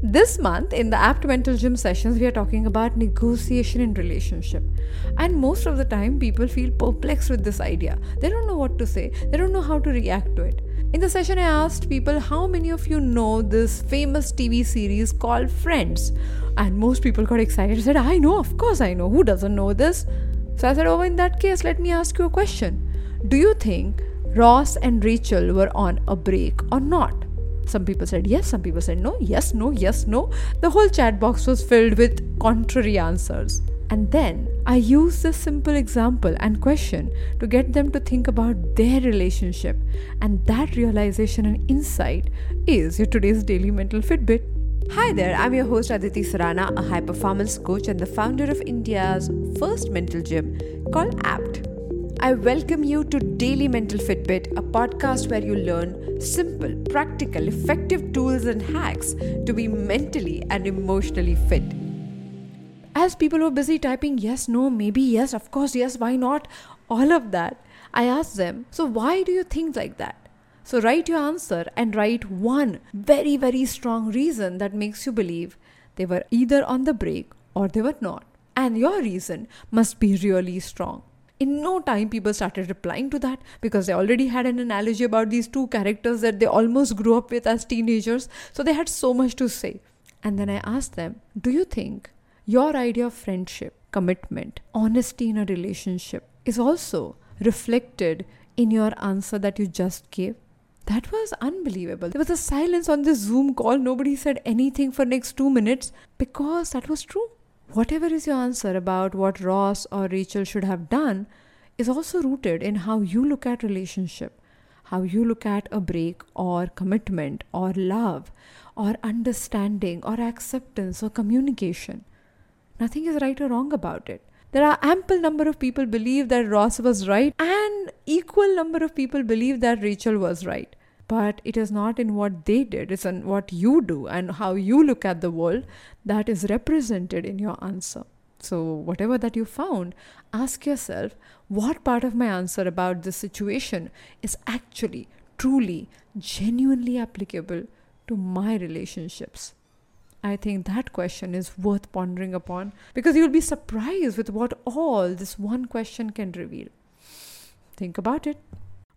This month in the Apt Mental Gym sessions, we are talking about negotiation in relationship. And most of the time, people feel perplexed with this idea. They don't know what to say, they don't know how to react to it. In the session, I asked people how many of you know this famous TV series called Friends. And most people got excited and said, I know, of course I know. Who doesn't know this? So I said, Oh, in that case, let me ask you a question. Do you think Ross and Rachel were on a break or not? Some people said yes, some people said no, yes, no, yes, no. The whole chat box was filled with contrary answers. And then I used this simple example and question to get them to think about their relationship. And that realization and insight is your today's daily mental Fitbit. Hi there, I'm your host Aditi Surana, a high performance coach and the founder of India's first mental gym called APT. I welcome you to Daily Mental Fitbit, a podcast where you learn simple, practical, effective tools and hacks to be mentally and emotionally fit. As people were busy typing yes, no, maybe yes, of course, yes, why not, all of that, I asked them, So why do you think like that? So write your answer and write one very, very strong reason that makes you believe they were either on the break or they were not. And your reason must be really strong. In no time, people started replying to that because they already had an analogy about these two characters that they almost grew up with as teenagers. So they had so much to say. And then I asked them, Do you think your idea of friendship, commitment, honesty in a relationship is also reflected in your answer that you just gave? That was unbelievable. There was a silence on this Zoom call. Nobody said anything for next 2 minutes because that was true whatever is your answer about what Ross or Rachel should have done is also rooted in how you look at relationship, how you look at a break or commitment or love or understanding or acceptance or communication. Nothing is right or wrong about it. There are ample number of people believe that Ross was right and equal number of people believe that Rachel was right but it is not in what they did, it's in what you do and how you look at the world that is represented in your answer. So, whatever that you found, ask yourself what part of my answer about this situation is actually, truly, genuinely applicable to my relationships. I think that question is worth pondering upon because you'll be surprised with what all this one question can reveal. Think about it.